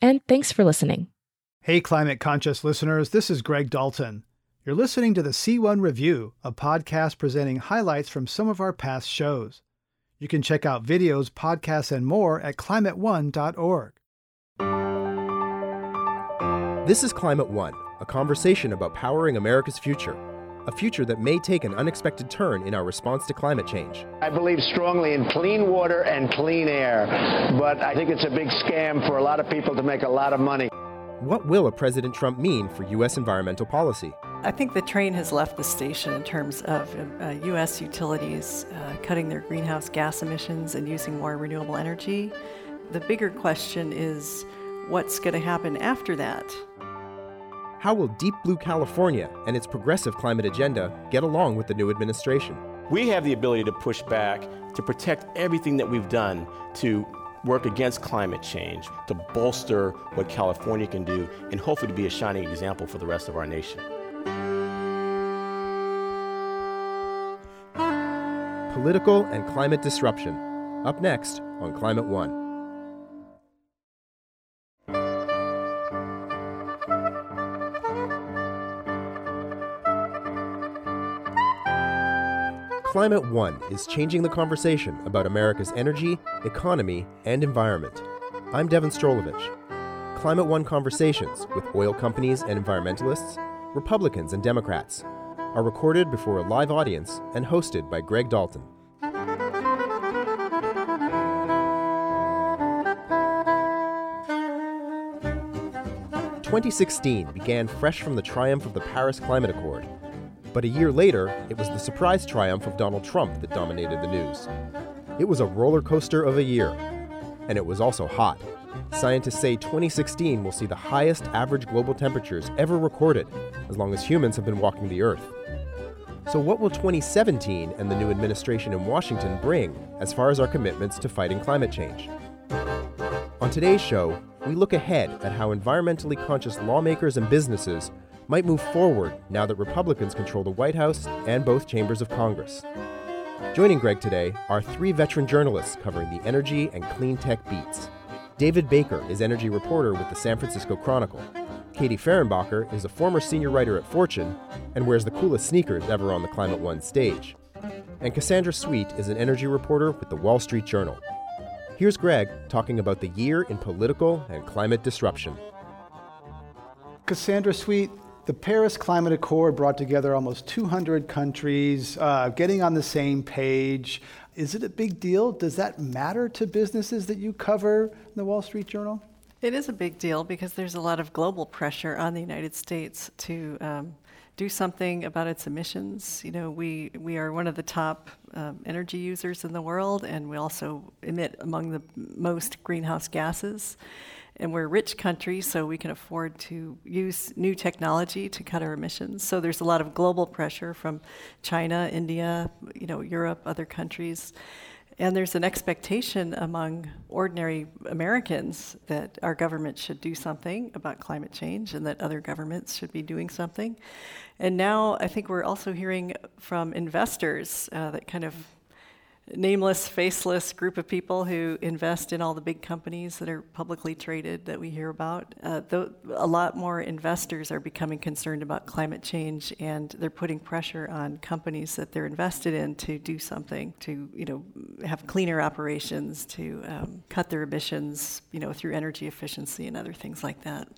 and thanks for listening. Hey climate conscious listeners, this is Greg Dalton. You're listening to the C1 Revue, a podcast presenting highlights from some of our past shows. You can check out videos, podcasts, and more at climateone.org. This is Climate One, a conversation about powering America's future a future that may take an unexpected turn in our response to climate change. I believe strongly in clean water and clean air, but I think it's a big scam for a lot of people to make a lot of money. What will a President Trump mean for U.S. environmental policy? I think the train has left the station in terms of uh, U.S. utilities uh, cutting their greenhouse gas emissions and using more renewable energy. The bigger question is what's going to happen after that? How will Deep Blue California and its progressive climate agenda get along with the new administration? We have the ability to push back, to protect everything that we've done to work against climate change, to bolster what California can do, and hopefully to be a shining example for the rest of our nation. Political and climate disruption. Up next on Climate One. Climate One is changing the conversation about America's energy, economy, and environment. I'm Devon Strolovich. Climate One conversations with oil companies and environmentalists, Republicans and Democrats, are recorded before a live audience and hosted by Greg Dalton. Twenty sixteen began fresh from the triumph of the Paris Climate Accord but a year later, it was the surprise triumph of Donald Trump that dominated the news. It was a roller coaster of a year, and it was also hot. Scientists say 2016 will see the highest average global temperatures ever recorded, as long as humans have been walking the Earth. So, what will 2017 and the new administration in Washington bring as far as our commitments to fighting climate change? On today's show, we look ahead at how environmentally conscious lawmakers and businesses might move forward now that Republicans control the White House and both chambers of Congress. Joining Greg today are three veteran journalists covering the energy and clean tech beats. David Baker is energy reporter with the San Francisco Chronicle. Katie Fehrenbacher is a former senior writer at Fortune and wears the coolest sneakers ever on the Climate One stage. And Cassandra Sweet is an energy reporter with the Wall Street Journal. Here's Greg talking about the year in political and climate disruption. Cassandra Sweet, the Paris Climate Accord brought together almost 200 countries uh, getting on the same page. Is it a big deal? Does that matter to businesses that you cover in the Wall Street Journal? It is a big deal because there's a lot of global pressure on the United States to um, do something about its emissions. You know, we, we are one of the top um, energy users in the world, and we also emit among the most greenhouse gases and we're a rich country, so we can afford to use new technology to cut our emissions. So there's a lot of global pressure from China, India, you know, Europe, other countries. And there's an expectation among ordinary Americans that our government should do something about climate change and that other governments should be doing something. And now I think we're also hearing from investors uh, that kind of nameless, faceless group of people who invest in all the big companies that are publicly traded that we hear about. Uh, th- a lot more investors are becoming concerned about climate change, and they're putting pressure on companies that they're invested in to do something to, you know, have cleaner operations, to um, cut their emissions, you know, through energy efficiency and other things like that.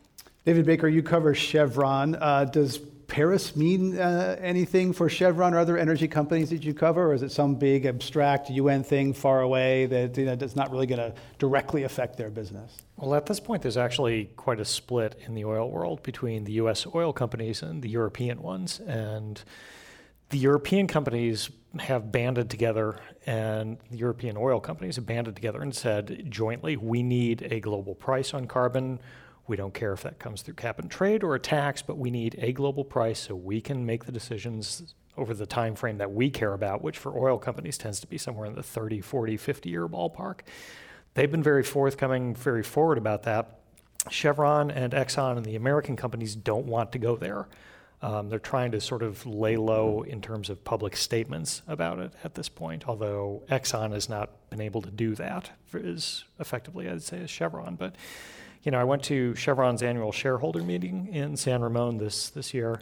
David Baker, you cover Chevron. Uh, does Paris mean uh, anything for Chevron or other energy companies that you cover, or is it some big abstract UN thing far away that you know, that's not really going to directly affect their business? Well, at this point, there's actually quite a split in the oil world between the U.S. oil companies and the European ones, and the European companies have banded together, and the European oil companies have banded together and said jointly, we need a global price on carbon we don't care if that comes through cap and trade or a tax, but we need a global price so we can make the decisions over the time frame that we care about, which for oil companies tends to be somewhere in the 30, 40, 50 year ballpark. They've been very forthcoming, very forward about that. Chevron and Exxon and the American companies don't want to go there. Um, they're trying to sort of lay low in terms of public statements about it at this point, although Exxon has not been able to do that as effectively, I'd say, as Chevron. But you know, I went to Chevron's annual shareholder meeting in San Ramon this this year,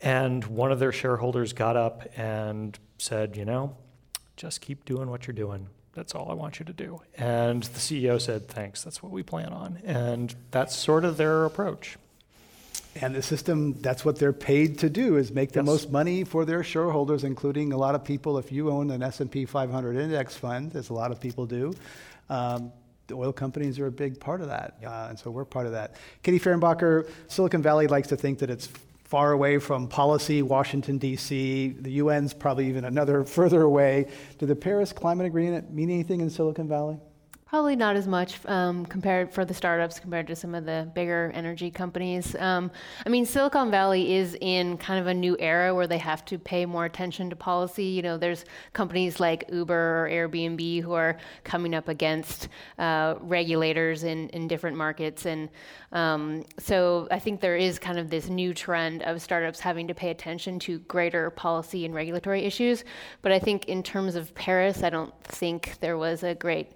and one of their shareholders got up and said, you know, just keep doing what you're doing. That's all I want you to do. And the CEO said, thanks, that's what we plan on. And that's sort of their approach. And the system, that's what they're paid to do, is make the yes. most money for their shareholders, including a lot of people. If you own an S&P 500 index fund, as a lot of people do, um, the oil companies are a big part of that. Uh, and so we're part of that. Katie Fehrenbacher, Silicon Valley likes to think that it's far away from policy, Washington, D.C. The UN's probably even another further away. Did the Paris Climate Agreement mean anything in Silicon Valley? Probably not as much um, compared for the startups compared to some of the bigger energy companies. Um, I mean, Silicon Valley is in kind of a new era where they have to pay more attention to policy. You know, there's companies like Uber or Airbnb who are coming up against uh, regulators in, in different markets. And um, so I think there is kind of this new trend of startups having to pay attention to greater policy and regulatory issues. But I think in terms of Paris, I don't think there was a great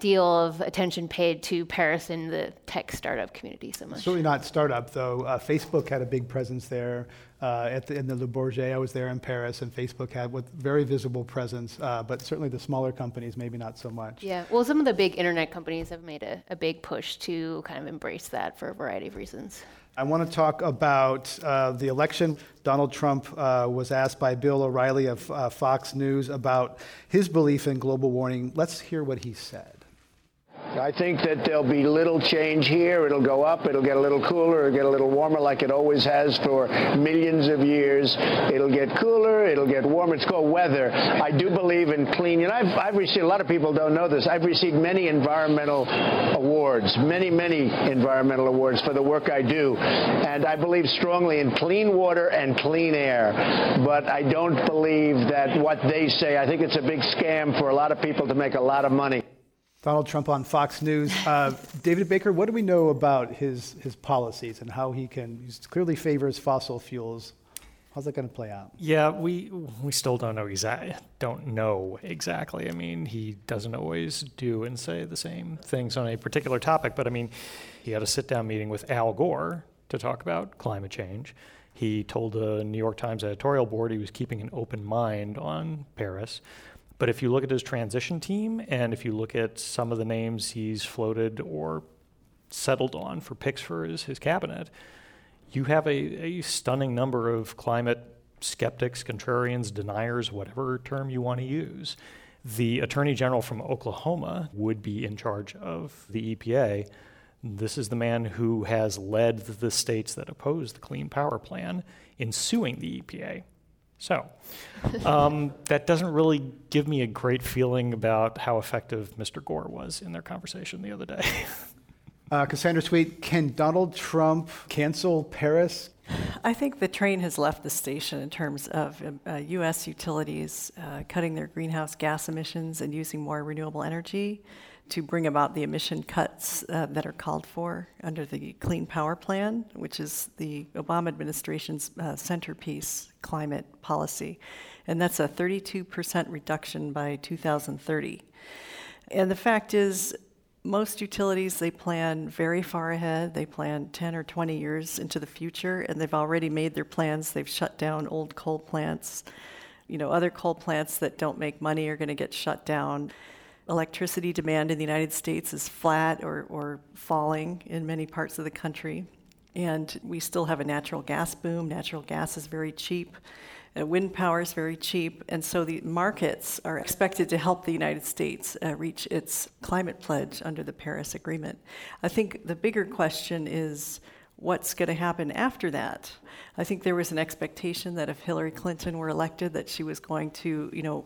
deal of attention paid to Paris in the tech startup community so much. Certainly not startup, though. Uh, Facebook had a big presence there. Uh, at the, in the Le Bourget, I was there in Paris, and Facebook had with very visible presence, uh, but certainly the smaller companies, maybe not so much. Yeah, well, some of the big internet companies have made a, a big push to kind of embrace that for a variety of reasons. I want to talk about uh, the election. Donald Trump uh, was asked by Bill O'Reilly of uh, Fox News about his belief in global warming. Let's hear what he said. I think that there'll be little change here. It'll go up. It'll get a little cooler. It'll get a little warmer like it always has for millions of years. It'll get cooler. It'll get warmer. It's called weather. I do believe in clean. You know, I've, I've received, a lot of people don't know this. I've received many environmental awards, many, many environmental awards for the work I do. And I believe strongly in clean water and clean air. But I don't believe that what they say, I think it's a big scam for a lot of people to make a lot of money. Donald Trump on Fox News. Uh, David Baker, what do we know about his, his policies and how he can, he clearly favors fossil fuels. How's that going to play out? Yeah, we we still don't know exactly. Don't know exactly. I mean, he doesn't always do and say the same things on a particular topic. But I mean, he had a sit-down meeting with Al Gore to talk about climate change. He told the New York Times editorial board he was keeping an open mind on Paris. But if you look at his transition team and if you look at some of the names he's floated or settled on for picks for his, his cabinet, you have a, a stunning number of climate skeptics, contrarians, deniers, whatever term you want to use. The attorney general from Oklahoma would be in charge of the EPA. This is the man who has led the states that oppose the Clean Power Plan in suing the EPA. So um, that doesn't really give me a great feeling about how effective Mr. Gore was in their conversation the other day. uh, Cassandra Sweet, can Donald Trump cancel Paris? I think the train has left the station in terms of uh, U.S. utilities uh, cutting their greenhouse gas emissions and using more renewable energy to bring about the emission cuts uh, that are called for under the Clean Power Plan, which is the Obama administration's uh, centerpiece climate policy. And that's a 32% reduction by 2030. And the fact is, most utilities they plan very far ahead they plan 10 or 20 years into the future and they've already made their plans they've shut down old coal plants you know other coal plants that don't make money are going to get shut down electricity demand in the United States is flat or, or falling in many parts of the country. And we still have a natural gas boom. Natural gas is very cheap. Uh, wind power is very cheap, and so the markets are expected to help the United States uh, reach its climate pledge under the Paris Agreement. I think the bigger question is what's going to happen after that. I think there was an expectation that if Hillary Clinton were elected, that she was going to, you know,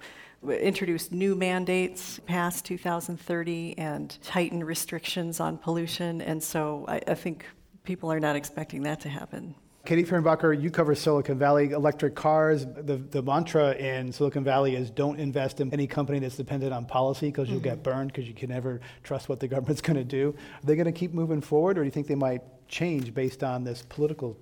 introduce new mandates past 2030 and tighten restrictions on pollution. And so I, I think people are not expecting that to happen. Katie Fehrenbacher, you cover Silicon Valley electric cars. The, the mantra in Silicon Valley is don't invest in any company that's dependent on policy because you'll mm-hmm. get burned because you can never trust what the government's going to do. Are they going to keep moving forward or do you think they might change based on this political?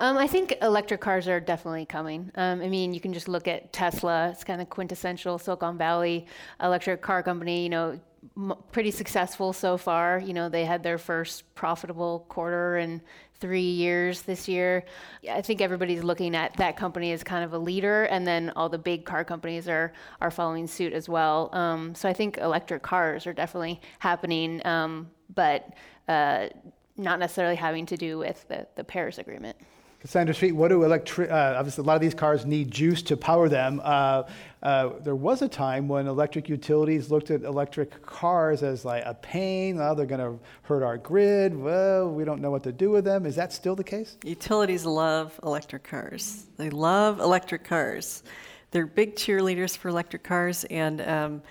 Um, I think electric cars are definitely coming. Um, I mean, you can just look at Tesla. It's kind of quintessential Silicon Valley electric car company. You know, m- pretty successful so far. You know, they had their first profitable quarter in three years this year. I think everybody's looking at that company as kind of a leader, and then all the big car companies are are following suit as well. Um, so I think electric cars are definitely happening, um, but uh, not necessarily having to do with the, the Paris Agreement. Cassandra Sweet, what do electric, uh, obviously a lot of these cars need juice to power them. Uh, uh, there was a time when electric utilities looked at electric cars as like a pain. Oh, they're going to hurt our grid. Well, we don't know what to do with them. Is that still the case? Utilities love electric cars. They love electric cars. They're big cheerleaders for electric cars, and um,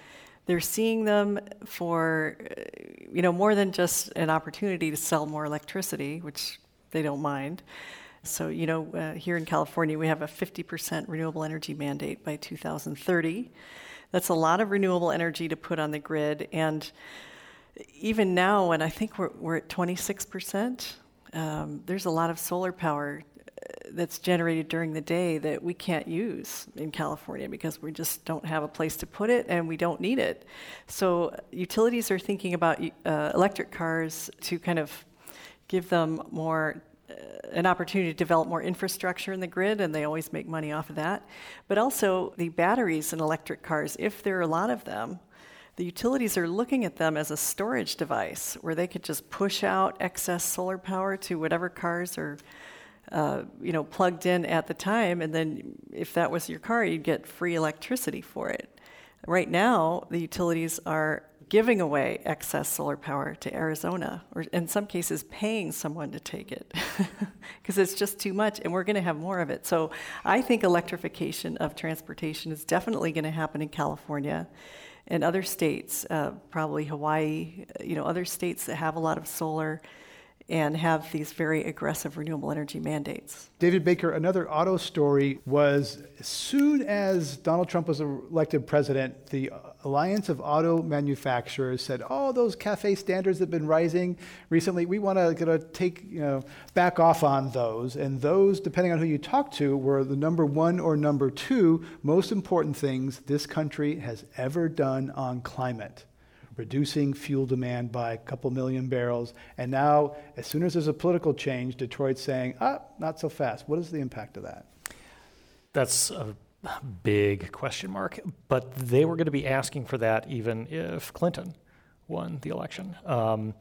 they're seeing them for, you know, more than just an opportunity to sell more electricity, which they don't mind so, you know, uh, here in California, we have a 50% renewable energy mandate by 2030. That's a lot of renewable energy to put on the grid. And even now, when I think we're, we're at 26%, um, there's a lot of solar power that's generated during the day that we can't use in California because we just don't have a place to put it and we don't need it. So utilities are thinking about uh, electric cars to kind of give them more uh, an opportunity to develop more infrastructure in the grid, and they always make money off of that. But also, the batteries in electric cars, if there are a lot of them, the utilities are looking at them as a storage device where they could just push out excess solar power to whatever cars are. Uh, you know, plugged in at the time, and then if that was your car, you'd get free electricity for it. Right now, the utilities are giving away excess solar power to Arizona, or in some cases, paying someone to take it because it's just too much, and we're going to have more of it. So I think electrification of transportation is definitely going to happen in California and other states, uh, probably Hawaii, you know, other states that have a lot of solar and have these very aggressive renewable energy mandates. David Baker, another auto story was as soon as Donald Trump was elected president, the Alliance of Auto Manufacturers said, "Oh, those CAFE standards have been rising recently. We want to take, you know, back off on those." And those, depending on who you talk to, were the number one or number two most important things this country has ever done on climate reducing fuel demand by a couple million barrels. And now, as soon as there's a political change, Detroit's saying, ah, not so fast. What is the impact of that? That's a big question mark. But they were going to be asking for that even if Clinton won the election. Um,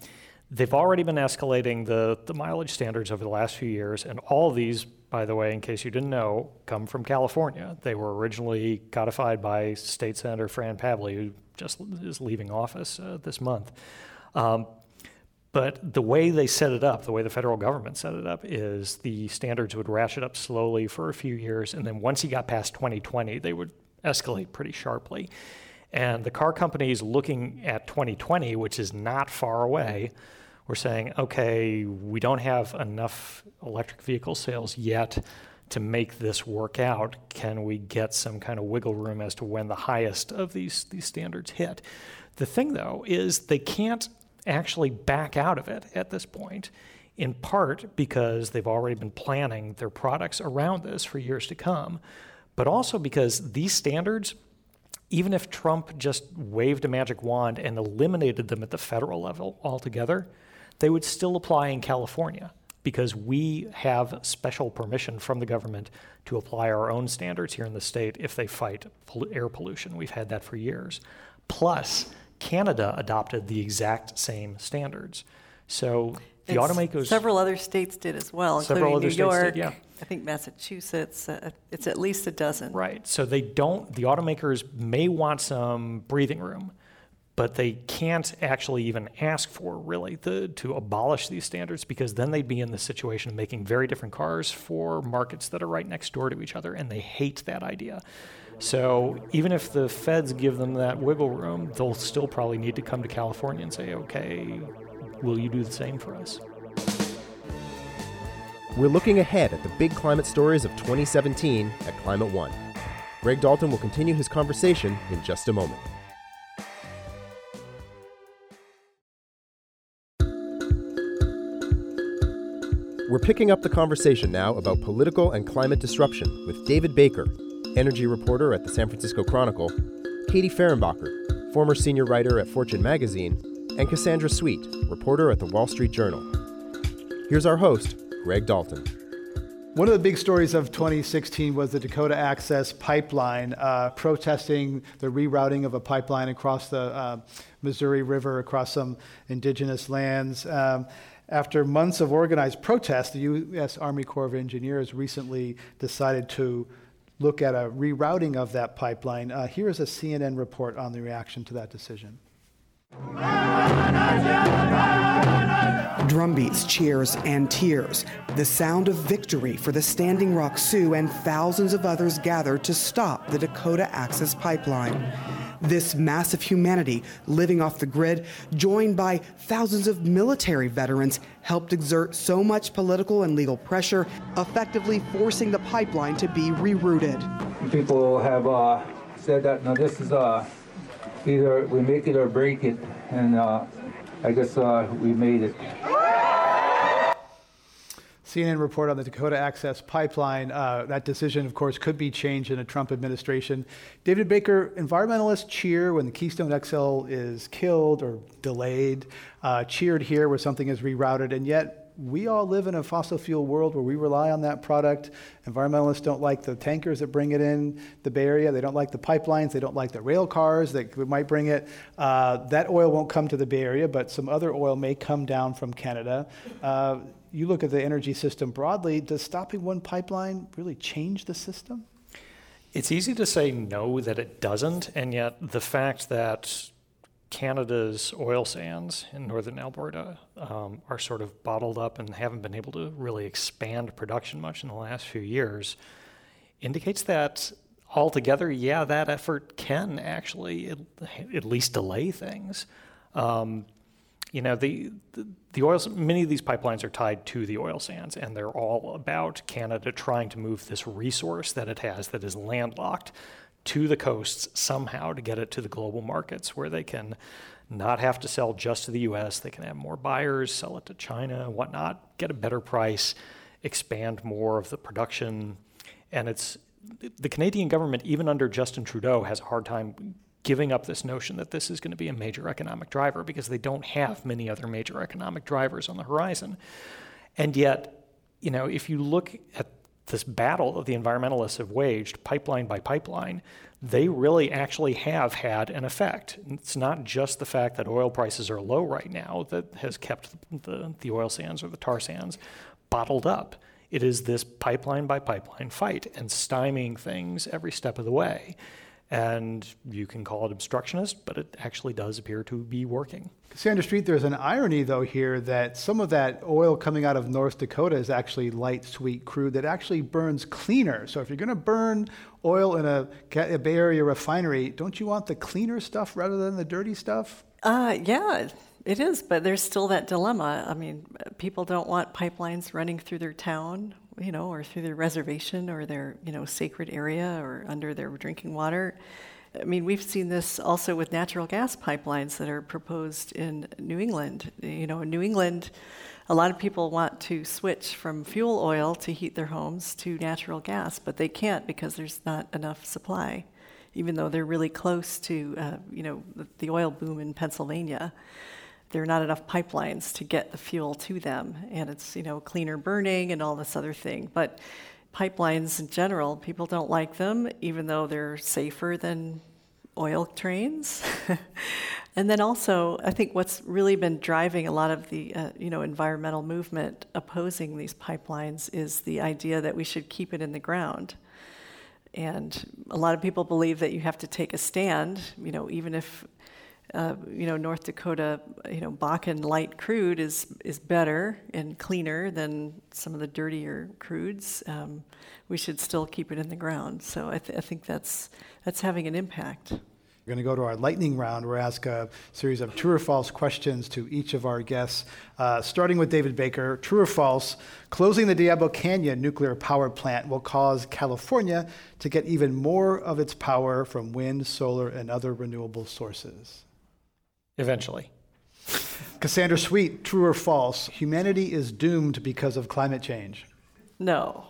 they've already been escalating the, the mileage standards over the last few years, and all these, by the way, in case you didn't know, come from California. They were originally codified by State Senator Fran Pavley, who just is leaving office uh, this month. Um, but the way they set it up, the way the federal government set it up, is the standards would ratchet up slowly for a few years, and then once you got past 2020, they would escalate pretty sharply. And the car companies looking at 2020, which is not far away, were saying, okay, we don't have enough electric vehicle sales yet to make this work out, can we get some kind of wiggle room as to when the highest of these, these standards hit? The thing, though, is they can't actually back out of it at this point, in part because they've already been planning their products around this for years to come, but also because these standards, even if Trump just waved a magic wand and eliminated them at the federal level altogether, they would still apply in California because we have special permission from the government to apply our own standards here in the state if they fight air pollution. We've had that for years. Plus, Canada adopted the exact same standards. So the automakers. Several other states did as well, Several including New other York. did, yeah. I think Massachusetts. Uh, it's at least a dozen. Right. So they don't, the automakers may want some breathing room, but they can't actually even ask for really the, to abolish these standards because then they'd be in the situation of making very different cars for markets that are right next door to each other, and they hate that idea. So even if the feds give them that wiggle room, they'll still probably need to come to California and say, okay, will you do the same for us? We're looking ahead at the big climate stories of 2017 at Climate One. Greg Dalton will continue his conversation in just a moment. We're picking up the conversation now about political and climate disruption with David Baker, energy reporter at the San Francisco Chronicle, Katie Fehrenbacher, former senior writer at Fortune magazine, and Cassandra Sweet, reporter at the Wall Street Journal. Here's our host, Greg Dalton. One of the big stories of 2016 was the Dakota Access Pipeline, uh, protesting the rerouting of a pipeline across the uh, Missouri River, across some indigenous lands. Um, after months of organized protest, the U.S. Army Corps of Engineers recently decided to look at a rerouting of that pipeline. Uh, here is a CNN report on the reaction to that decision. Drumbeats, cheers, and tears. The sound of victory for the Standing Rock Sioux and thousands of others gathered to stop the Dakota Access Pipeline. This massive humanity living off the grid, joined by thousands of military veterans, helped exert so much political and legal pressure, effectively forcing the pipeline to be rerouted. People have uh, said that now this is uh, either we make it or break it, and uh, I guess uh, we made it. CNN report on the Dakota Access Pipeline. Uh, that decision, of course, could be changed in a Trump administration. David Baker, environmentalists cheer when the Keystone XL is killed or delayed, uh, cheered here where something is rerouted, and yet we all live in a fossil fuel world where we rely on that product. Environmentalists don't like the tankers that bring it in the Bay Area. They don't like the pipelines. They don't like the rail cars that might bring it. Uh, that oil won't come to the Bay Area, but some other oil may come down from Canada. Uh, you look at the energy system broadly, does stopping one pipeline really change the system? It's easy to say no, that it doesn't, and yet the fact that Canada's oil sands in northern Alberta um, are sort of bottled up and haven't been able to really expand production much in the last few years indicates that altogether, yeah, that effort can actually at, at least delay things. Um, you know, the, the, the oil, many of these pipelines are tied to the oil sands, and they're all about Canada trying to move this resource that it has that is landlocked to the coasts somehow to get it to the global markets where they can not have to sell just to the US. They can have more buyers, sell it to China, whatnot, get a better price, expand more of the production. And it's the Canadian government, even under Justin Trudeau, has a hard time giving up this notion that this is going to be a major economic driver because they don't have many other major economic drivers on the horizon. And yet, you know, if you look at this battle that the environmentalists have waged, pipeline by pipeline, they really actually have had an effect. It's not just the fact that oil prices are low right now that has kept the, the oil sands or the tar sands bottled up. It is this pipeline by pipeline fight and stymieing things every step of the way. And you can call it obstructionist, but it actually does appear to be working. Cassandra Sweet, there's an irony, though, here that some of that oil coming out of North Dakota is actually light, sweet crude that actually burns cleaner. So if you're going to burn oil in a, a, Bay Area refinery, don't you want the cleaner stuff rather than the dirty stuff? Uh, yeah, it is, but there's still that dilemma. I mean, people don't want pipelines running through their town, you know, or through their reservation or their, you know, sacred area or under their drinking water. I mean, we've seen this also with natural gas pipelines that are proposed in New England. You know, in New England, a lot of people want to switch from fuel oil to heat their homes to natural gas, but they can't because there's not enough supply, even though they're really close to, uh, you know, the, the oil boom in Pennsylvania there are not enough pipelines to get the fuel to them and it's you know cleaner burning and all this other thing but pipelines in general people don't like them even though they're safer than oil trains And then also, I think what's really been driving a lot of the uh, you know environmental movement opposing these pipelines is the idea that we should keep it in the ground. And a lot of people believe that you have to take a stand, you know, even if uh, you know North Dakota, you know Bakken light crude is is better and cleaner than some of the dirtier crudes. Um, we should still keep it in the ground. So I, th- I think that's that's having an impact. We're going to go to our lightning round. We're ask a series of true or false questions to each of our guests, uh, starting with David Baker. True or false? Closing the Diablo Canyon nuclear power plant will cause California to get even more of its power from wind, solar, and other renewable sources. Eventually. Cassandra Sweet, true or false? Humanity is doomed because of climate change. No.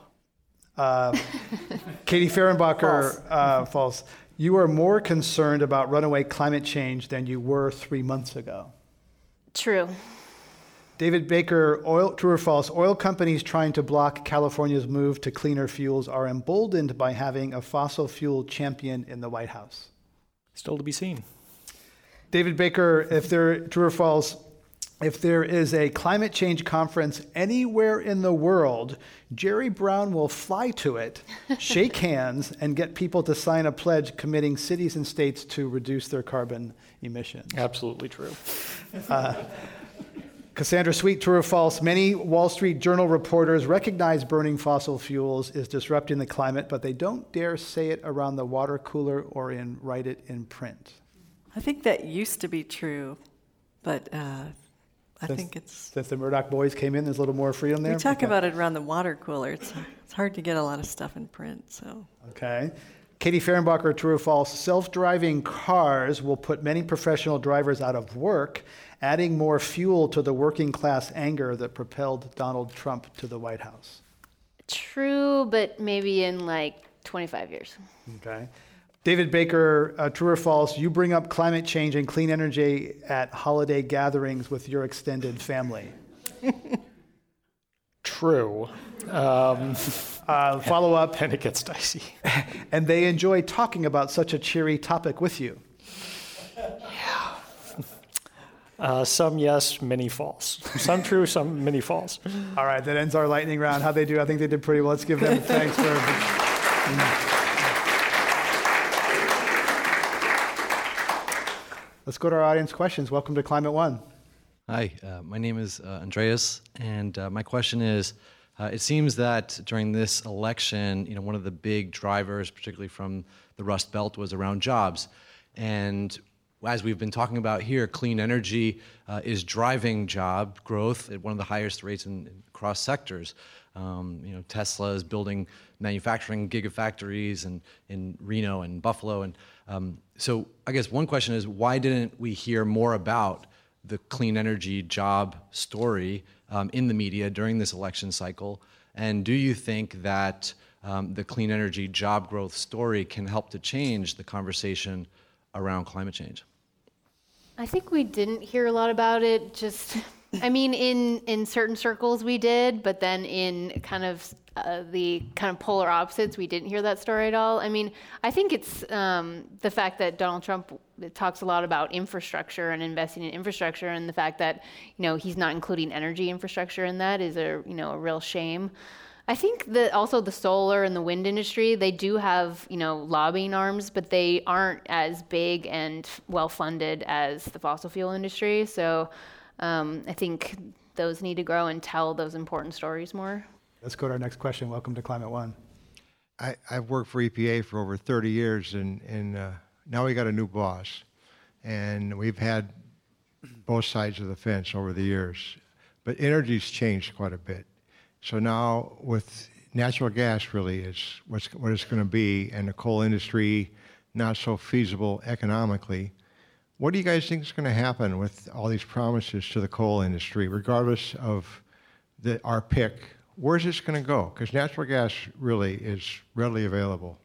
Uh, Katie Fehrenbacher, false. Uh, false. You are more concerned about runaway climate change than you were three months ago. True. David Baker, oil, true or false? Oil companies trying to block California's move to cleaner fuels are emboldened by having a fossil fuel champion in the White House. Still to be seen. David Baker, if they're true or false, if there is a climate change conference anywhere in the world, Jerry Brown will fly to it, shake hands, and get people to sign a pledge committing cities and states to reduce their carbon emissions. Absolutely true. Uh, Cassandra Sweet, true or false? Many Wall Street Journal reporters recognize burning fossil fuels is disrupting the climate, but they don't dare say it around the water cooler or in, write it in print. I think that used to be true, but uh, I since, think it's since the Murdoch boys came in. There's a little more freedom there. We talk okay. about it around the water cooler. It's it's hard to get a lot of stuff in print. So okay. Katie Fehrenbacher, true or false? Self-driving cars will put many professional drivers out of work, adding more fuel to the working class anger that propelled Donald Trump to the White House. True, but maybe in like 25 years. Okay. David Baker, uh, true or false, you bring up climate change and clean energy at holiday gatherings with your extended family. true. Um, uh, follow up. And it gets dicey. and they enjoy talking about such a cheery topic with you. Yeah. Uh, some yes, many false. Some true, some many false. All right, that ends our lightning round. How they do? I think they did pretty well. Let's give them thanks for. Let's go to our audience questions. Welcome to Climate One. Hi, uh, my name is uh, Andreas, and uh, my question is: uh, It seems that during this election, you know, one of the big drivers, particularly from the Rust Belt, was around jobs, and as we've been talking about here, clean energy uh, is driving job growth at one of the highest rates in, in across sectors. Um, you know, Tesla is building manufacturing gigafactories in, in Reno and Buffalo. And um, so I guess one question is why didn't we hear more about the clean energy job story um, in the media during this election cycle? And do you think that um, the clean energy job growth story can help to change the conversation around climate change? I think we didn't hear a lot about it just I mean, in in certain circles we did, but then in kind of uh, the kind of polar opposites, we didn't hear that story at all. I mean, I think it's um, the fact that Donald Trump talks a lot about infrastructure and investing in infrastructure, and the fact that you know he's not including energy infrastructure in that is a you know a real shame. I think that also the solar and the wind industry, they do have, you know, lobbying arms, but they aren't as big and well funded as the fossil fuel industry. So um, I think those need to grow and tell those important stories more. Let's go to our next question. Welcome to Climate One. I, have worked for EPA for over 30 years, and, and uh, now we got a new boss. And we've had both sides of the fence over the years. But energy's changed quite a bit. So now, with natural gas, really is what's, what it's going to be, and the coal industry not so feasible economically what do you guys think is going to happen with all these promises to the coal industry, regardless of the, our pick? Where's this going to go? Because natural gas really is readily available.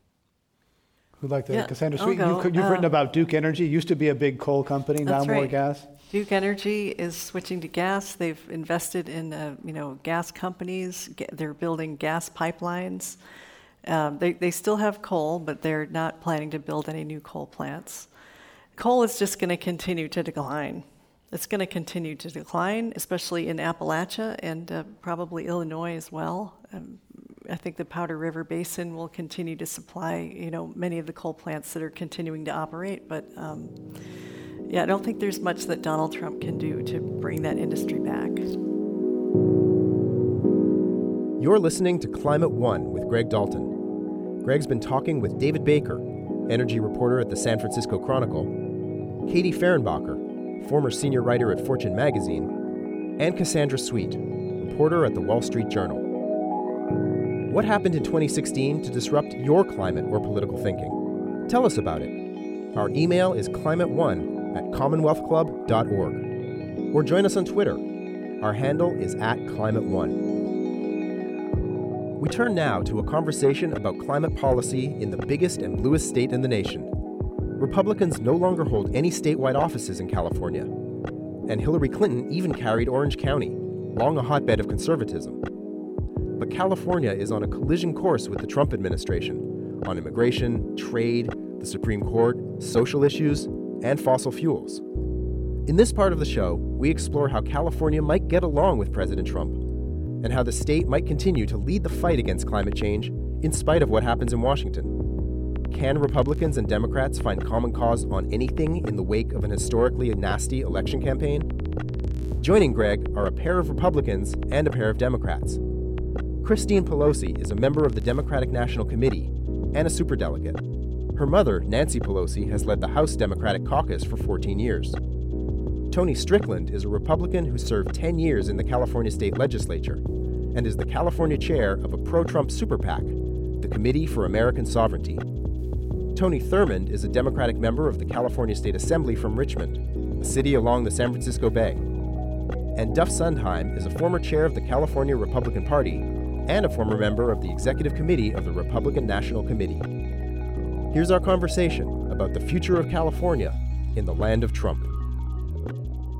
Who'd like to? Yeah, Cassandra Sweet, you, have uh, written about Duke Energy. Used to be a big coal company, now more right. gas. Duke Energy is switching to gas. They've invested in, uh, you know, gas companies. They're building gas pipelines. Um, they, they still have coal, but they're not planning to build any new coal plants. Coal is just going to continue to decline. It's going to continue to decline, especially in Appalachia and uh, probably Illinois as well. Um, I think the Powder River Basin will continue to supply, you know, many of the coal plants that are continuing to operate. But um, yeah, I don't think there's much that Donald Trump can do to bring that industry back. You're listening to Climate One with Greg Dalton. Greg's been talking with David Baker, energy reporter at the San Francisco Chronicle, Katie Fehrenbacher, former senior writer at Fortune magazine, and Cassandra Sweet, reporter at the Wall Street Journal. What happened in 2016 to disrupt your climate or political thinking? Tell us about it. Our email is climate1 at commonwealthclub.org. Or join us on Twitter. Our handle is at climate1. We turn now to a conversation about climate policy in the biggest and bluest state in the nation, Republicans no longer hold any statewide offices in California. And Hillary Clinton even carried Orange County, long a hotbed of conservatism. But California is on a collision course with the Trump administration on immigration, trade, the Supreme Court, social issues, and fossil fuels. In this part of the show, we explore how California might get along with President Trump and how the state might continue to lead the fight against climate change in spite of what happens in Washington. Can Republicans and Democrats find common cause on anything in the wake of an historically nasty election campaign? Joining Greg are a pair of Republicans and a pair of Democrats. Christine Pelosi is a member of the Democratic National Committee and a superdelegate. Her mother, Nancy Pelosi, has led the House Democratic Caucus for 14 years. Tony Strickland is a Republican who served 10 years in the California State Legislature and is the California chair of a pro Trump super PAC, the Committee for American Sovereignty. Tony Thurmond is a Democratic member of the California State Assembly from Richmond, a city along the San Francisco Bay. And Duff Sundheim is a former chair of the California Republican Party and a former member of the Executive Committee of the Republican National Committee. Here's our conversation about the future of California in the land of Trump.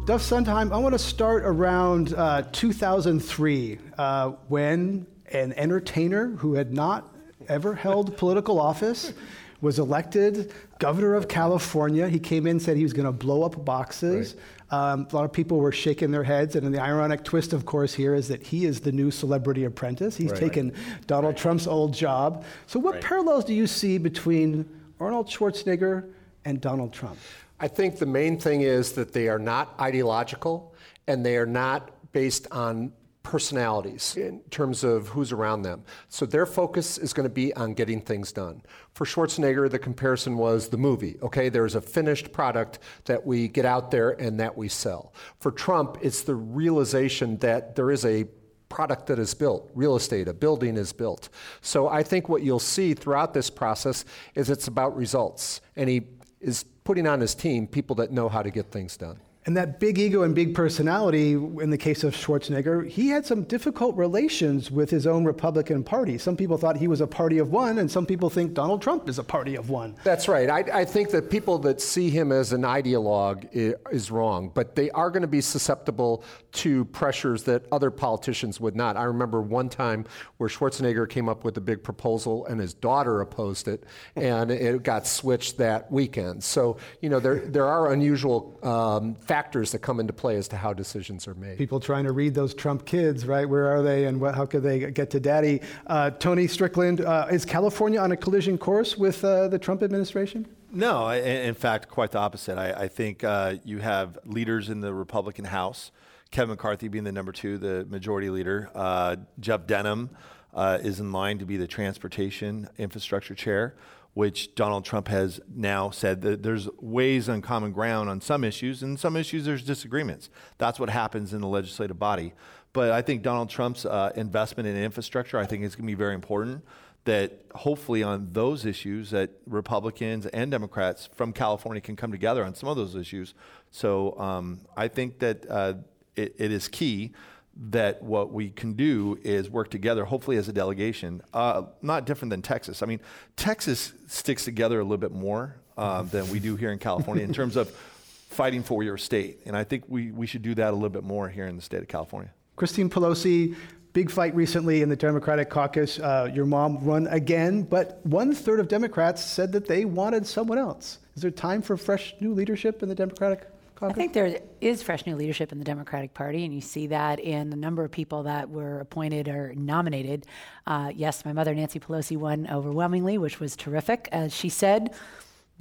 Duff Sundheim, I want to start around uh, 2003 uh, when an entertainer who had not ever held political office was elected governor of California. He came in, said he was going to blow up boxes. Right. Um, a lot of people were shaking their heads. And the ironic twist, of course, here is that he is the new celebrity apprentice. He's right. taken Donald right. Trump's old job. So, what parallels do you see between Arnold Schwarzenegger and Donald Trump? I think the main thing is that they are not ideological and they are not based on personalities in terms of who's around them. So their focus is going to be on getting things done. For Schwarzenegger, the comparison was the movie. Okay, there's a finished product that we get out there and that we sell. For Trump, it's the realization that there is a product that is built, real estate, a building is built. So I think what you'll see throughout this process is it's about results. And he is putting on his team people that know how to get things done. And that big ego and big personality, in the case of Schwarzenegger, he had some difficult relations with his own Republican Party. Some people thought he was a party of one, and some people think Donald Trump is a party of one. That's right. I, I think that people that see him as an ideologue is, is wrong, but they are going to be susceptible to pressures that other politicians would not. I remember one time where Schwarzenegger came up with a big proposal, and his daughter opposed it, and it got switched that weekend. So, you know, there, there are unusual um, factors that come into play as to how decisions are made. People trying to read those Trump kids, right? Where are they and what, how could they get to daddy? Uh, Tony Strickland, uh, is California on a collision course with uh, the Trump administration? No, in fact, quite the opposite. I, I think uh, you have leaders in the Republican House, Kevin McCarthy being the number two, the majority leader, uh, Jeff Denham. Uh, is in line to be the transportation infrastructure chair which Donald Trump has now said that there's ways on common ground on some issues, and some issues there's disagreements. That's what happens in the legislative body. But I think Donald Trump's uh, investment in infrastructure, I think, is going to be very important. That hopefully on those issues, that Republicans and Democrats from California can come together on some of those issues. So um, I think that uh, it, it is key that what we can do is work together, hopefully as a delegation, uh, not different than Texas. I mean, Texas sticks together a little bit more uh, than we do here in California in terms of fighting for your state. And I think we, we should do that a little bit more here in the state of California. Christine Pelosi, Big fight recently in the Democratic caucus. Uh, your mom run again, but one third of Democrats said that they wanted someone else. Is there time for fresh new leadership in the Democratic caucus? I think there is fresh new leadership in the Democratic Party, and you see that in the number of people that were appointed or nominated. Uh, yes, my mother, Nancy Pelosi, won overwhelmingly, which was terrific. As she said,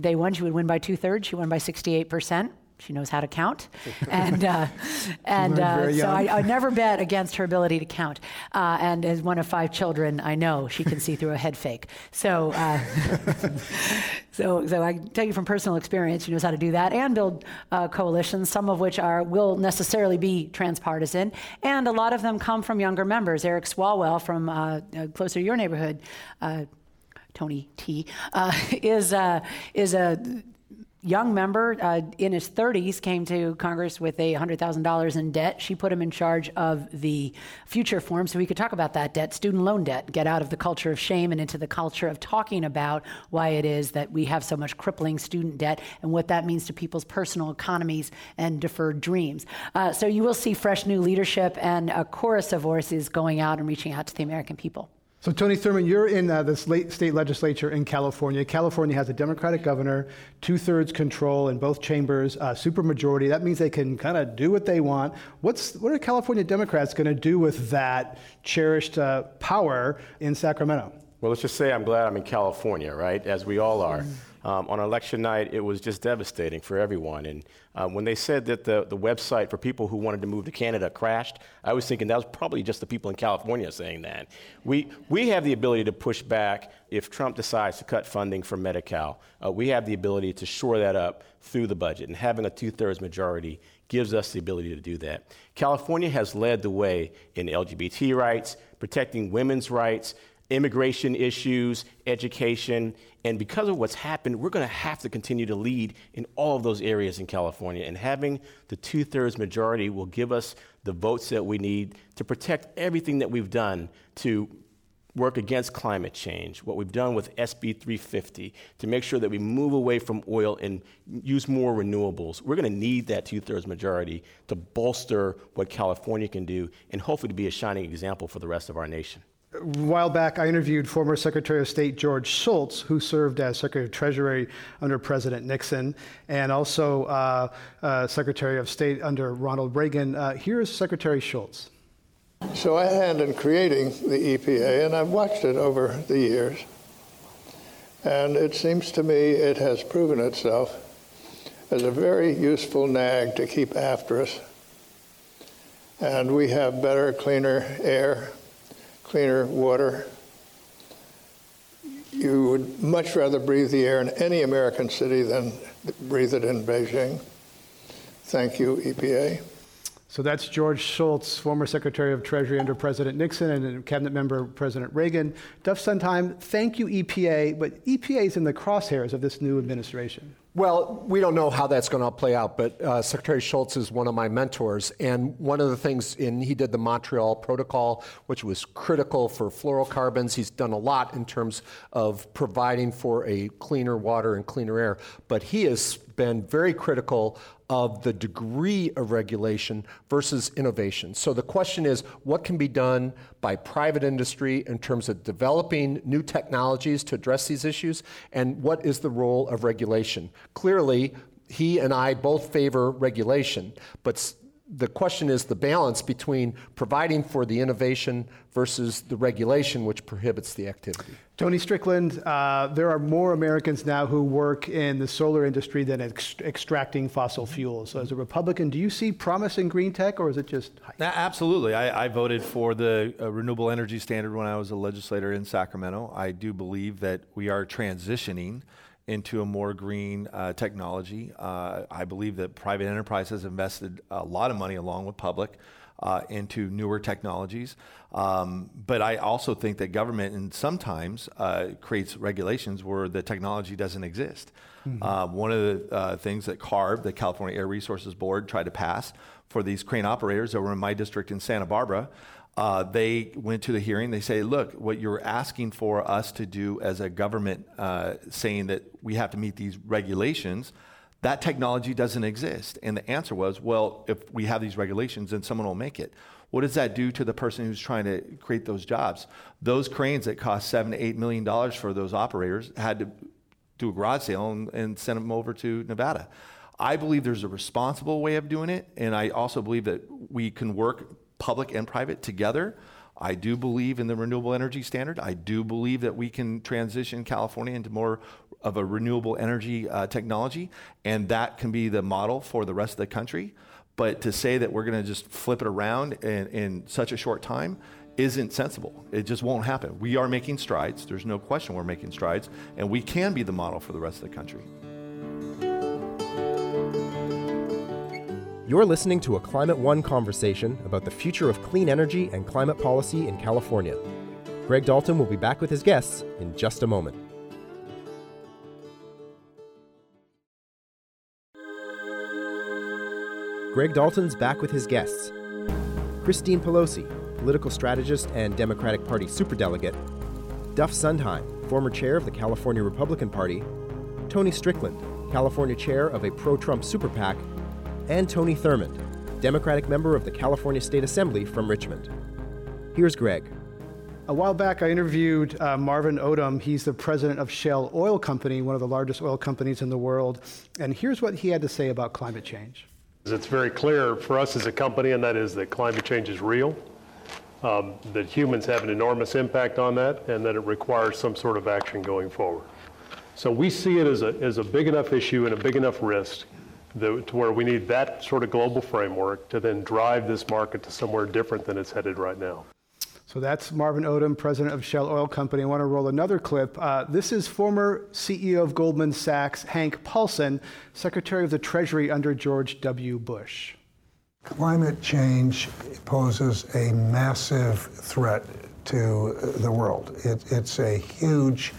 day one, she would win by two thirds. She won by 68 percent. She knows how to count, and uh, and uh, so I, I, never bet against her ability to count. Uh, and as one of five children, I know she can see through a head fake. So, uh, so so I tell you from personal experience, she knows how to do that and build uh, coalitions. Some of which are will necessarily be transpartisan, and a lot of them come from younger members. Eric Swalwell from uh, closer to your neighborhood. Tony T is is a young member uh, in his 30s came to Congress with a $100,000 in debt. She put him in charge of the Future Forum so we could talk about that debt, student loan debt, get out of the culture of shame and into the culture of talking about why it is that we have so much crippling student debt and what that means to people's personal economies and deferred dreams. Uh, so you will see fresh new leadership and a chorus of voices going out and reaching out to the American people. So, Tony Thurmond, you're in uh, the state legislature in California. California has a Democratic governor, two thirds control in both chambers, uh, supermajority. That means they can kind of do what they want. What's, what are California Democrats going to do with that cherished uh, power in Sacramento? Well, let's just say I'm glad I'm in California, right? As we all are. Um, on election night, it was just devastating for everyone. And uh, when they said that the, the website for people who wanted to move to Canada crashed, I was thinking that was probably just the people in California saying that. We, we have the ability to push back if Trump decides to cut funding for Medi Cal. Uh, we have the ability to shore that up through the budget. And having a two thirds majority gives us the ability to do that. California has led the way in LGBT rights, protecting women's rights, immigration issues, education, and because of what's happened, we're going to have to continue to lead in all of those areas in California. And having the two thirds majority will give us the votes that we need to protect everything that we've done to work against climate change, what we've done with SB 350, to make sure that we move away from oil and use more renewables. We're going to need that two thirds majority to bolster what California can do and hopefully to be a shining example for the rest of our nation. A while back, I interviewed former Secretary of State George Shultz, who served as Secretary of Treasury under President Nixon, and also uh, uh, Secretary of State under Ronald Reagan. Uh, here is Secretary Shultz. So I had hand in creating the EPA, and I've watched it over the years. And it seems to me it has proven itself as a very useful nag to keep after us. And we have better, cleaner air cleaner water. You would much rather breathe the air in any American city than breathe it in Beijing. Thank you, EPA. So that's George Shultz, former Secretary of Treasury under President Nixon and cabinet member President Reagan. Duff Sundheim, thank you, EPA, but EPA is in the crosshairs of this new administration. Well, we don't know how that's going to play out, but uh, Secretary Shultz is one of my mentors. And one of the things, in he did the Montreal Protocol, which was critical for fluorocarbons. He's done a lot in terms of providing for a cleaner water and cleaner air. But he has been very critical of the degree of regulation versus innovation. So the question is what can be done by private industry in terms of developing new technologies to address these issues, and what is the role of regulation? Clearly, he and I both favor regulation, but the question is the balance between providing for the innovation versus the regulation which prohibits the activity. Tony Strickland, uh, there are more Americans now who work in the solar industry than ex- extracting fossil fuels. So, as a Republican, do you see promise in green tech, or is it just hype? Absolutely. I, I voted for the uh, renewable energy standard when I was a legislator in Sacramento. I do believe that we are transitioning into a more green uh, technology. Uh, I believe that private enterprise has invested a lot of money along with public uh, into newer technologies. Um, but I also think that government and sometimes uh, creates regulations where the technology doesn't exist. Mm-hmm. Uh, one of the uh, things that CARB, the California Air Resources Board, tried to pass for these crane operators over in my district in Santa Barbara uh, they went to the hearing. They say, look, what you're asking for us to do as a government, uh, saying that we have to meet these regulations, That technology doesn't exist. And the answer was, well, if we have these regulations, then someone will make it. What does that do to the person who's trying to create those jobs? Those cranes that cost seven to eight million dollars for those operators had to do a garage sale and, and send them over to Nevada. I believe there's a responsible way of doing it, and I also believe that we can work public and private together. I do believe in the renewable energy standard. I do believe that we can transition California into more of a renewable energy uh, technology, and that can be the model for the rest of the country. But to say that we're going to just flip it around in, in such a short time isn't sensible. It just won't happen. We are making strides. There's no question we're making strides, and we can be the model for the rest of the country. You're listening to a Climate One conversation about the future of clean energy and climate policy in California. Greg Dalton will be back with his guests in just a moment. Greg Dalton's back with his guests. Christine Pelosi, political strategist and Democratic Party superdelegate, Duff Sundheim, former chair of the California Republican Party, Tony Strickland, California chair of a pro Trump super PAC, and Tony Thurmond, Democratic member of the California State Assembly from Richmond. Here's Greg. A while back, I interviewed uh, Marvin Odum. He's the president of Shell Oil Company, one of the largest oil companies in the world. And here's what he had to say about climate change. It's very clear for us as a company, and that is that climate change is real, um, that humans have an enormous impact on that, and that it requires some sort of action going forward. So we see it as a, as a big enough issue and a big enough risk that, to where we need that sort of global framework to then drive this market to somewhere different than it's headed right now. So that's Marvin Odum, president of Shell Oil Company. I want to roll another clip. Uh, this is former CEO of Goldman Sachs, Hank Paulson, Secretary of the Treasury under George W. Bush. Climate change poses a massive threat to the world. It, it's a huge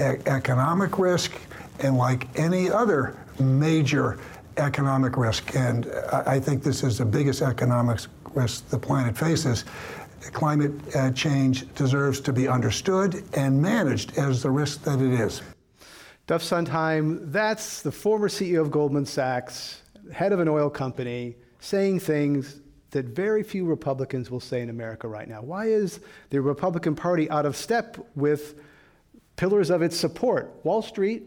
e- economic risk, and like any other major economic risk, and I, think this is the biggest economic risk the planet faces climate uh, change deserves to be understood and managed as the risk that it is. Duff Sundheim, that's the former CEO of Goldman Sachs, head of an oil company, saying things that very few Republicans will say in America right now. Why is the Republican Party out of step with pillars of its support, Wall Street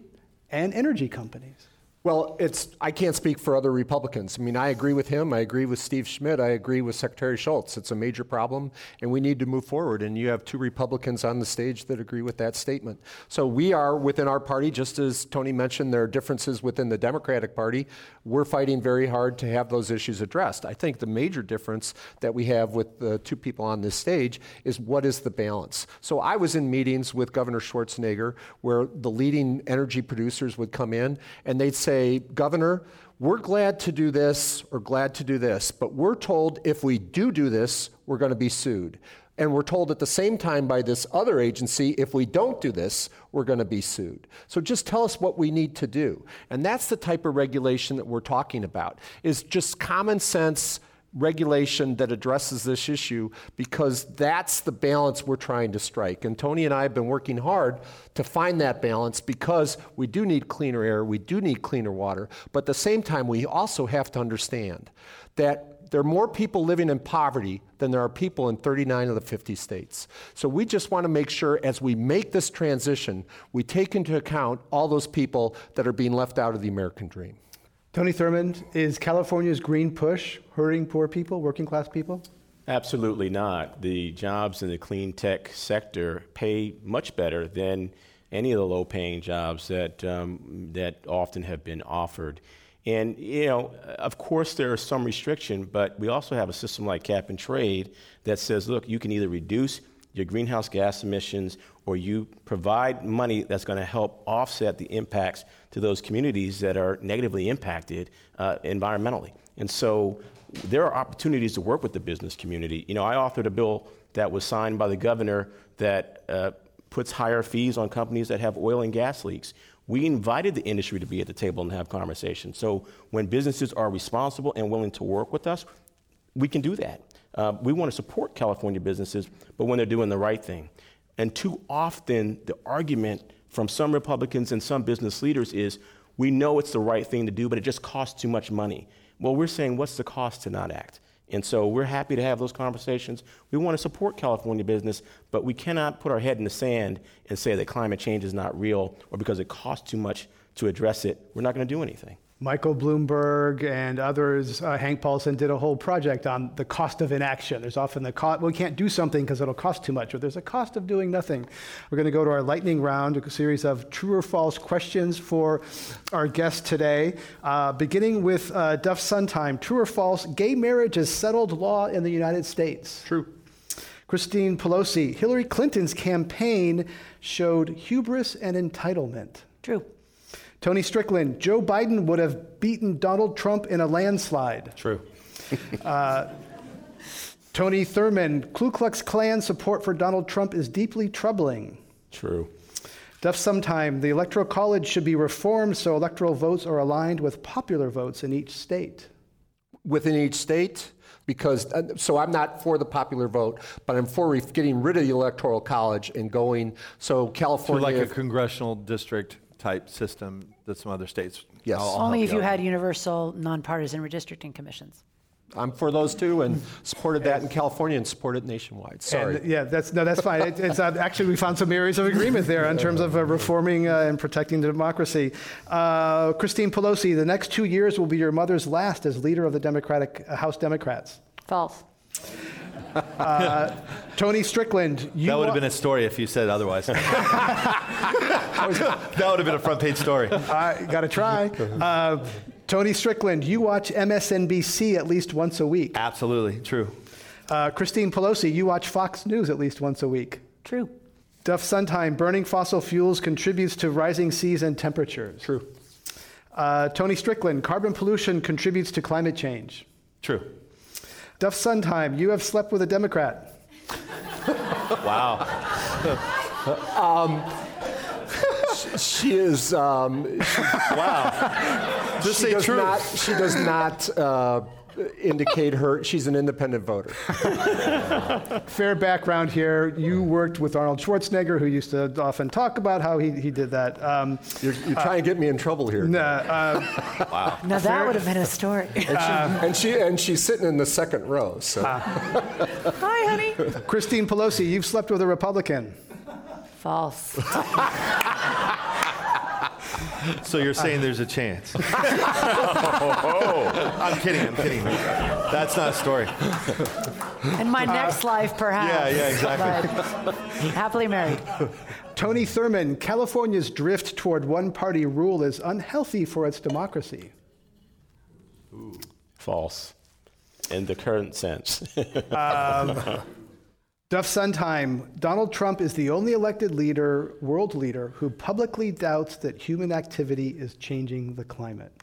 and energy companies? Well, it's I can't speak for other Republicans. I mean, I agree with him. I agree with Steve Schmidt. I agree with Secretary Shultz. It's a major problem, and we need to move forward. And you have two Republicans on the stage that agree with that statement. So we are within our party, just as Tony mentioned, there are differences within the Democratic Party. We're fighting very hard to have those issues addressed. I think the major difference that we have with the two people on this stage is what is the balance. So I was in meetings with Governor Schwarzenegger where the leading energy producers would come in and they'd say say, Governor, we're glad to do this or glad to do this, but we're told if we do do this, we're going to be sued. And we're told at the same time by this other agency, if we don't do this, we're going to be sued. So just tell us what we need to do. And that's the type of regulation that we're talking about, is just common sense regulation that addresses this issue because that's the balance we're trying to strike. And Tony and I have been working hard to find that balance because we do need cleaner air, we do need cleaner water, but at the same time, we also have to understand that there are more people living in poverty than there are people in 39 of the 50 states. So we just want to make sure as we make this transition, we take into account all those people that are being left out of the American dream. Tony Thurmond, is California's green push hurting poor people, working class people? Absolutely not. The jobs in the clean tech sector pay much better than any of the low paying jobs that, um, that often have been offered. And, you know, of course, there are some restriction, but we also have a system like cap and trade that says, look, you can either reduce your greenhouse gas emissions or you provide money that's going to help offset the impacts to those communities that are negatively impacted uh, environmentally. And so there are opportunities to work with the business community. You know, I authored a bill that was signed by the governor that uh, puts higher fees on companies that have oil and gas leaks. We invited the industry to be at the table and have conversations. So when businesses are responsible and willing to work with us, we can do that. Uh, we want to support California businesses, but when they're doing the right thing. And too often, the argument from some Republicans and some business leaders is We know it's the right thing to do, but it just costs too much money. Well, we're saying, what's the cost to not act? And so we're happy to have those conversations. We want to support California business, but we cannot put our head in the sand and say that climate change is not real or because it costs too much to address it, we're not going to do anything. Michael Bloomberg and others, uh, Hank Paulson did a whole project on the cost of inaction. There's often the cost, well, we can't do something because it'll cost too much, or there's a cost of doing nothing. We're going to go to our lightning round, a series of true or false questions for our guest today. Uh, beginning with uh, Duff Sundheim, true or false, gay marriage is settled law in the United States? True. Christine Pelosi, Hillary Clinton's campaign showed hubris and entitlement. True. Tony Strickland, Joe Biden would have beaten Donald Trump in a landslide. True. uh, Tony Thurmond, Ku Klux Klan support for Donald Trump is deeply troubling. True. Duff Sundheim, the Electoral College should be reformed so electoral votes are aligned with popular votes in each state. Within each state? Because, uh, so I'm not for the popular vote, but I'm for getting rid of the Electoral College and going, so California. So like a congressional district type system that some other states. Yes. I'll, I'll Only if you out. had universal nonpartisan redistricting commissions. I'm for those too, and supported that in California and supported nationwide. Sorry. And, yeah, that's no, that's fine. It, it's uh, actually we found some areas of agreement there in terms of uh, reforming uh, and protecting democracy. Uh, Christine Pelosi, the next two years will be your mother's last as leader of the Democratic uh, House Democrats. False. Uh, Tony Strickland, you that would have wa- been a story if you said otherwise. that would have been a front page story. I got to try. Uh, Tony Strickland, you watch MSNBC at least once a week. Absolutely, true. Uh, Christine Pelosi, you watch Fox News at least once a week. True. Duff Sundheim, burning fossil fuels contributes to rising seas and temperatures. True. Uh, Tony Strickland, carbon pollution contributes to climate change. True. Duff Sundheim, you have slept with a Democrat. Wow. um, she is. Um, wow. Just she say does true. Not, she does not uh, indicate her. She's an independent voter. Fair background here. You worked with Arnold Schwarzenegger, who used to often talk about how he, he did that. Um, you're, you're trying to get me in trouble here. No. uh, wow. Now that would have been a story. And, she, and, she, and she's sitting in the second row. So. Hi, honey. Christine Pelosi, you've slept with a Republican. False. So you're saying there's a chance? I'm kidding. I'm kidding. That's not a story. In my next life, perhaps. Yeah, yeah, exactly. happily married. Tony Thurmond, California's drift toward one party rule is unhealthy for its democracy. False. In the current sense. Um, Duff Sundheim, Donald Trump is the only elected leader, world leader, who publicly doubts that human activity is changing the climate.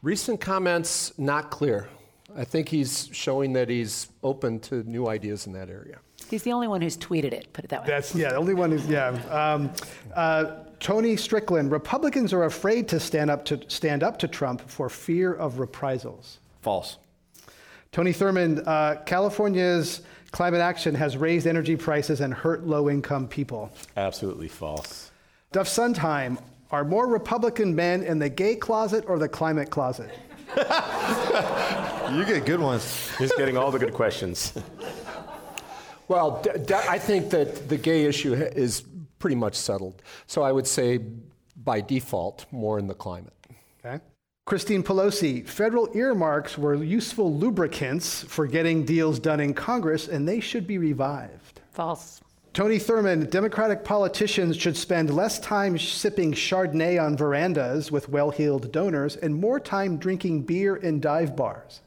Recent comments not clear. I think he's showing that he's open to new ideas in that area. He's the only one who's tweeted it, put it that way. That's, yeah, the only one who's, yeah. Um, uh, Tony Strickland, Republicans are afraid to stand up to, stand up to Trump for fear of reprisals. False. Tony Thurmond, uh, California's climate action has raised energy prices and hurt low income people. Absolutely false. Duff Sundheim, are more Republican men in the gay closet or the climate closet? You get good ones. He's getting all the good questions. Well, d- d- I think that the gay issue ha- is pretty much settled. So I would say by default, more in the climate. Okay. Christine Pelosi, federal earmarks were useful lubricants for getting deals done in Congress, and they should be revived. False. Tony Thurmond, Democratic politicians should spend less time sipping Chardonnay on verandas with well heeled donors and more time drinking beer in dive bars.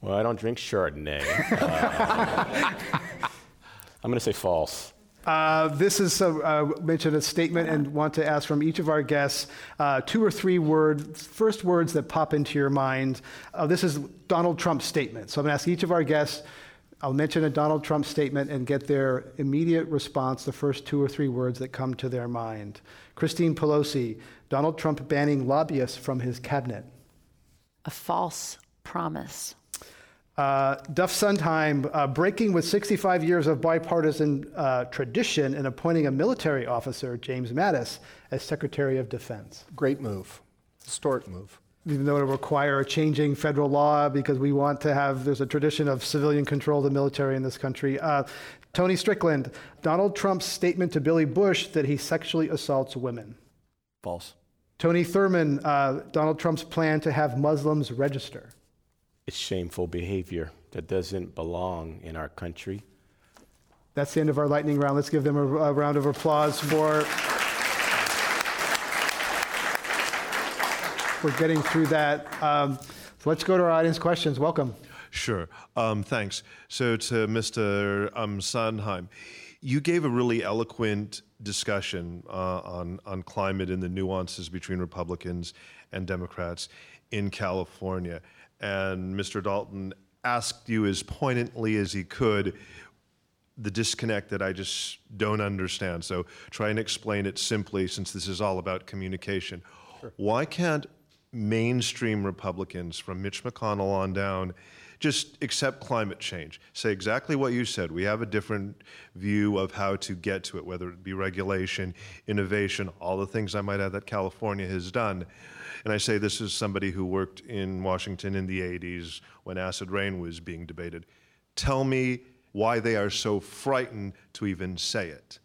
Well, I don't drink Chardonnay. Uh, I'm going to say false. Uh, this is a, uh, mentioned a statement and want to ask from each of our guests uh, two or three words, first words that pop into your mind. Uh, this is Donald Trump's statement. So I'm going to ask each of our guests, I'll mention a Donald Trump statement and get their immediate response, the first two or three words that come to their mind. Christine Pelosi, Donald Trump banning lobbyists from his cabinet. A false promise. Uh, Duff Sundheim, uh, breaking with 65 years of bipartisan uh, tradition and appointing a military officer, James Mattis, as Secretary of Defense. Great move. Historic move. Even though it'll require changing federal law because we want to have, there's a tradition of civilian control of the military in this country. Uh, Tony Strickland, Donald Trump's statement to Billy Bush that he sexually assaults women. False. Tony Thurmond, uh, Donald Trump's plan to have Muslims register. It's shameful behavior that doesn't belong in our country. That's the end of our lightning round. Let's give them a, a round of applause for, for getting through that. Um, so let's go to our audience questions. Welcome. Sure. Um, thanks. So to Mr. Um, Sondheim, you gave a really eloquent discussion uh, on on climate and the nuances between Republicans and Democrats in California. And Mr. Dalton asked you as poignantly as he could the disconnect that I just don't understand. So try and explain it simply since this is all about communication. Sure. Why can't mainstream Republicans from Mitch McConnell on down just accept climate change. Say exactly what you said. We have a different view of how to get to it, whether it be regulation, innovation, all the things I might add that California has done. And I say this as somebody who worked in Washington in the 80s when acid rain was being debated. Tell me why they are so frightened to even say it.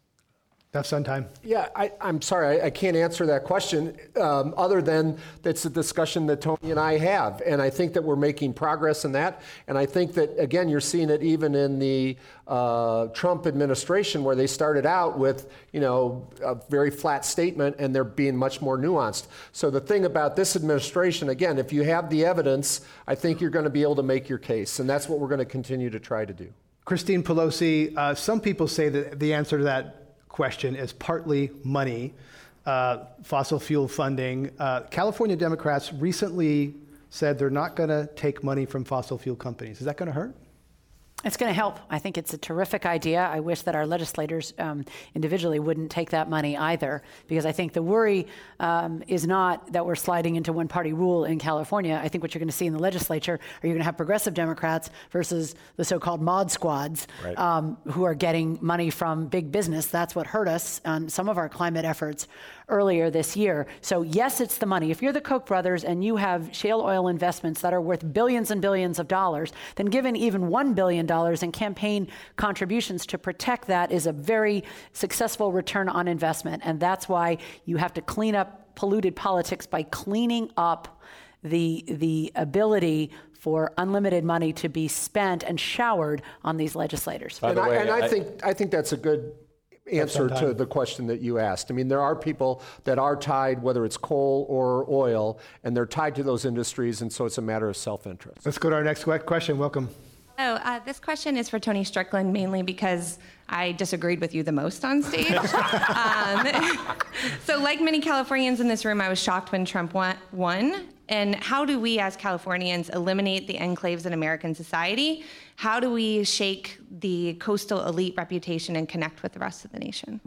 That's Sondheim. Yeah, I, am sorry, I, I, can't answer that question um, other than it's a discussion that Tony and I have. And I think that we're making progress in that. And I think that, again, you're seeing it even in the uh, Trump administration where they started out with, you know, a very flat statement and they're being much more nuanced. So the thing about this administration, again, if you have the evidence, I think you're going to be able to make your case. And that's what we're going to continue to try to do. Christine Pelosi, uh, some people say that the answer to that question is partly money, uh, fossil fuel funding. Uh, California Democrats recently said they're not going to take money from fossil fuel companies. Is that going to hurt? It's going to help. I think it's a terrific idea. I wish that our legislators um, individually wouldn't take that money either, because I think the worry um, is not that we're sliding into one party rule in California. I think what you're going to see in the legislature are you're going to have progressive Democrats versus the so called mod squads right. um, who are getting money from big business. That's what hurt us on some of our climate efforts earlier this year. So, yes, it's the money. If you're the Koch brothers and you have shale oil investments that are worth billions and billions of dollars, then given even $1 billion in campaign contributions to protect that is a very successful return on investment. And that's why you have to clean up polluted politics by cleaning up the, the ability for unlimited money to be spent and showered on these legislators. And, way, I, and I, I, think I think that's a good answer to the question that you asked. I mean, there are people that are tied, whether it's coal or oil, and they're tied to those industries, and so it's a matter of self-interest. Let's go to our next question. Welcome. Oh, uh, this question is for Tony Strickland mainly because I disagreed with you the most on stage. um, so, like many Californians in this room, I was shocked when Trump won. And how do we, as Californians, eliminate the enclaves in American society? How do we shake the coastal elite reputation and connect with the rest of the nation?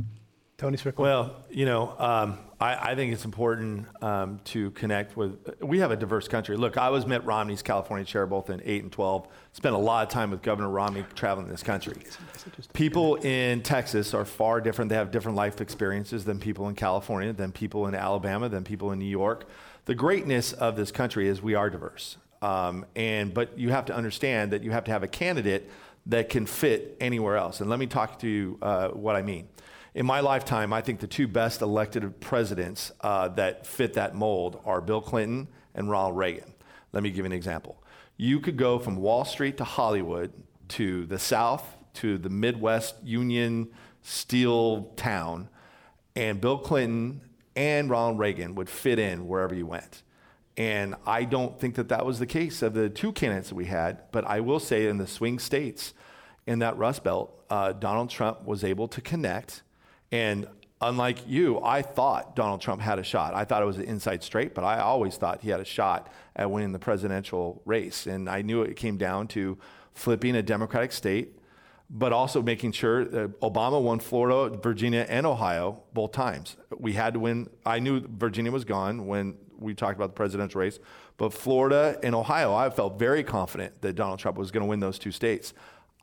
Tony Strickland. Well, you know, um, I, I, think it's important um, to connect with. We have a diverse country. Look, I was Mitt Romney's California chair both in 8 and 12. Spent a lot of time with Governor Romney traveling this country. People in Texas are far different. They have different life experiences than people in California, than people in Alabama, than people in New York. The greatness of this country is we are diverse. Um, and but you have to understand that you have to have a candidate that can fit anywhere else. And let me talk to you uh, what I mean in my lifetime, I think the two best elected presidents uh, that fit that mold are Bill Clinton and Ronald Reagan. Let me give you an example. You could go from Wall Street to Hollywood to the South to the Midwest Union Steel town, and Bill Clinton and Ronald Reagan would fit in wherever you went. And I don't think that that was the case of the two candidates that we had, but I will say in the swing states, in that Rust Belt, uh, Donald Trump was able to connect and unlike you, I thought Donald Trump had a shot. I thought it was an inside straight, but I always thought he had a shot at winning the presidential race. And I knew it came down to flipping a Democratic state but also making sure that Obama won Florida, Virginia, and Ohio both times. We had to win. I knew Virginia was gone when we talked about the presidential race, but Florida and Ohio, I felt very confident that Donald Trump was going to win those two states.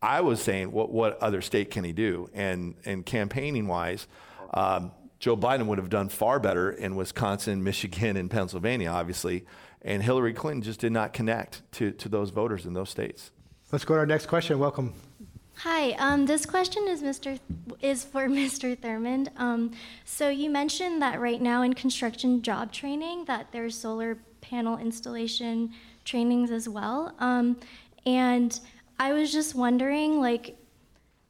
I was saying, what, what other state can he do? And, and campaigning wise, um, Joe Biden would have done far better in Wisconsin, Michigan, and Pennsylvania, obviously. And Hillary Clinton just did not connect to, to those voters in those states. Let's go to our next question. Welcome. Hi, um, this question is Mr. is for Mr. Thurmond. Um, so you mentioned that right now in construction job training that there's solar panel installation trainings as well. Um, and I was just wondering, like,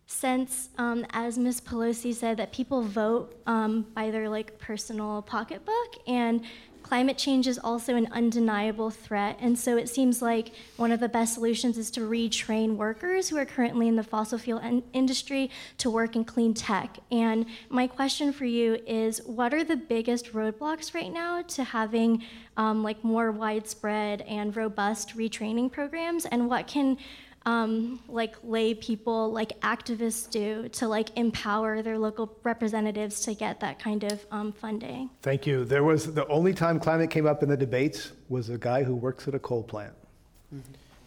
since um, as Ms. Pelosi said, that people vote um, by their like personal pocketbook, and climate change is also an undeniable threat. And so it seems like one of the best solutions is to retrain workers who are currently in the fossil fuel industry to work in clean tech. And my question for you is what are the biggest roadblocks right now to having um, like more widespread and robust retraining programs? And what can um, like lay people, like activists do to like empower their local representatives to get that kind of um, funding. Thank you. There was the only time climate came up in the debates was a guy who works at a coal plant.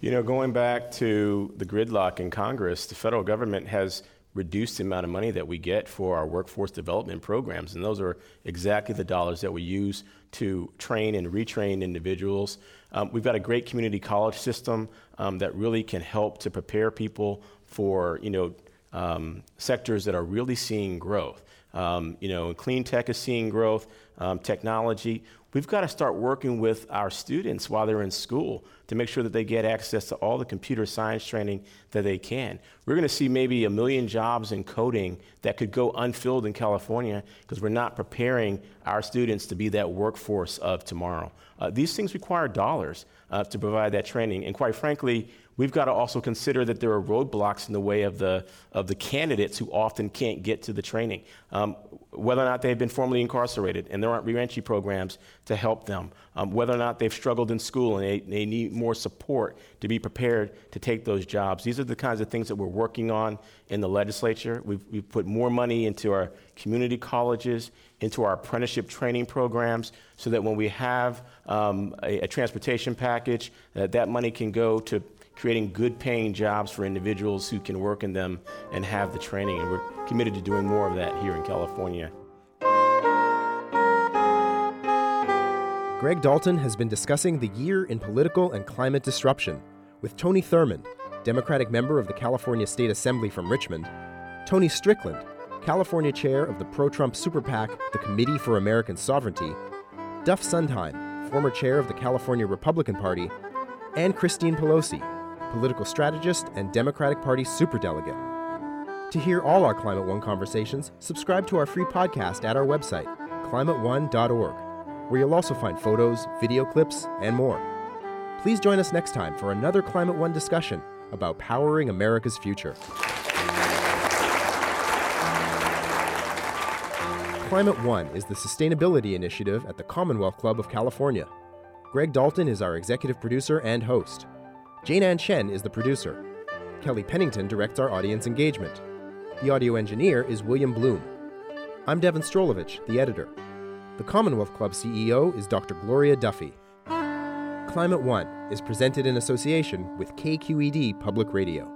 You know, going back to the gridlock in Congress, the federal government has reduced the amount of money that we get for our workforce development programs. And those are exactly the dollars that we use to train and retrain individuals. Um, we've got a great community college system um, that really can help to prepare people for, you know, um, sectors that are really seeing growth. Um, you know, clean tech is seeing growth, um, technology. We've got to start working with our students while they're in school to make sure that they get access to all the computer science training that they can. We're going to see maybe a million jobs in coding that could go unfilled in California because we're not preparing our students to be that workforce of tomorrow. Uh, these things require dollars uh, to provide that training. And quite frankly, we've got to also consider that there are roadblocks in the way of the, of the candidates who often can't get to the training, um, whether or not they've been formerly incarcerated and there aren't reentry programs to help them, um, whether or not they've struggled in school and they, they need more support to be prepared to take those jobs. These are the kinds of things that we're working on in the legislature. We've, we've put more money into our community colleges, into our apprenticeship training programs, so that when we have um, a, a transportation package, that that money can go to creating good paying jobs for individuals who can work in them and have the training. And we're committed to doing more of that here in California. Greg Dalton has been discussing the year in political and climate disruption with Tony Thurmond, Democratic member of the California State Assembly from Richmond, Tony Strickland, California chair of the pro Trump super PAC, the Committee for American Sovereignty, Duff Sundheim, former chair of the California Republican Party, and Christine Pelosi, political strategist and Democratic Party superdelegate. To hear all our Climate One conversations, subscribe to our free podcast at our website, climateone.org, where you'll also find photos, video clips, and more. Please join us next time for another Climate One discussion about powering America's future. Climate One is the sustainability initiative at the Commonwealth Club of California. Greg Dalton is our executive producer and host. Jane Ann Chen is the producer. Kelly Pennington directs our audience engagement. The audio engineer is William Bloom. I'm Devin Strolovich, the editor. The Commonwealth Club CEO is Dr. Gloria Duffy. Climate One is presented in association with KQED Public Radio.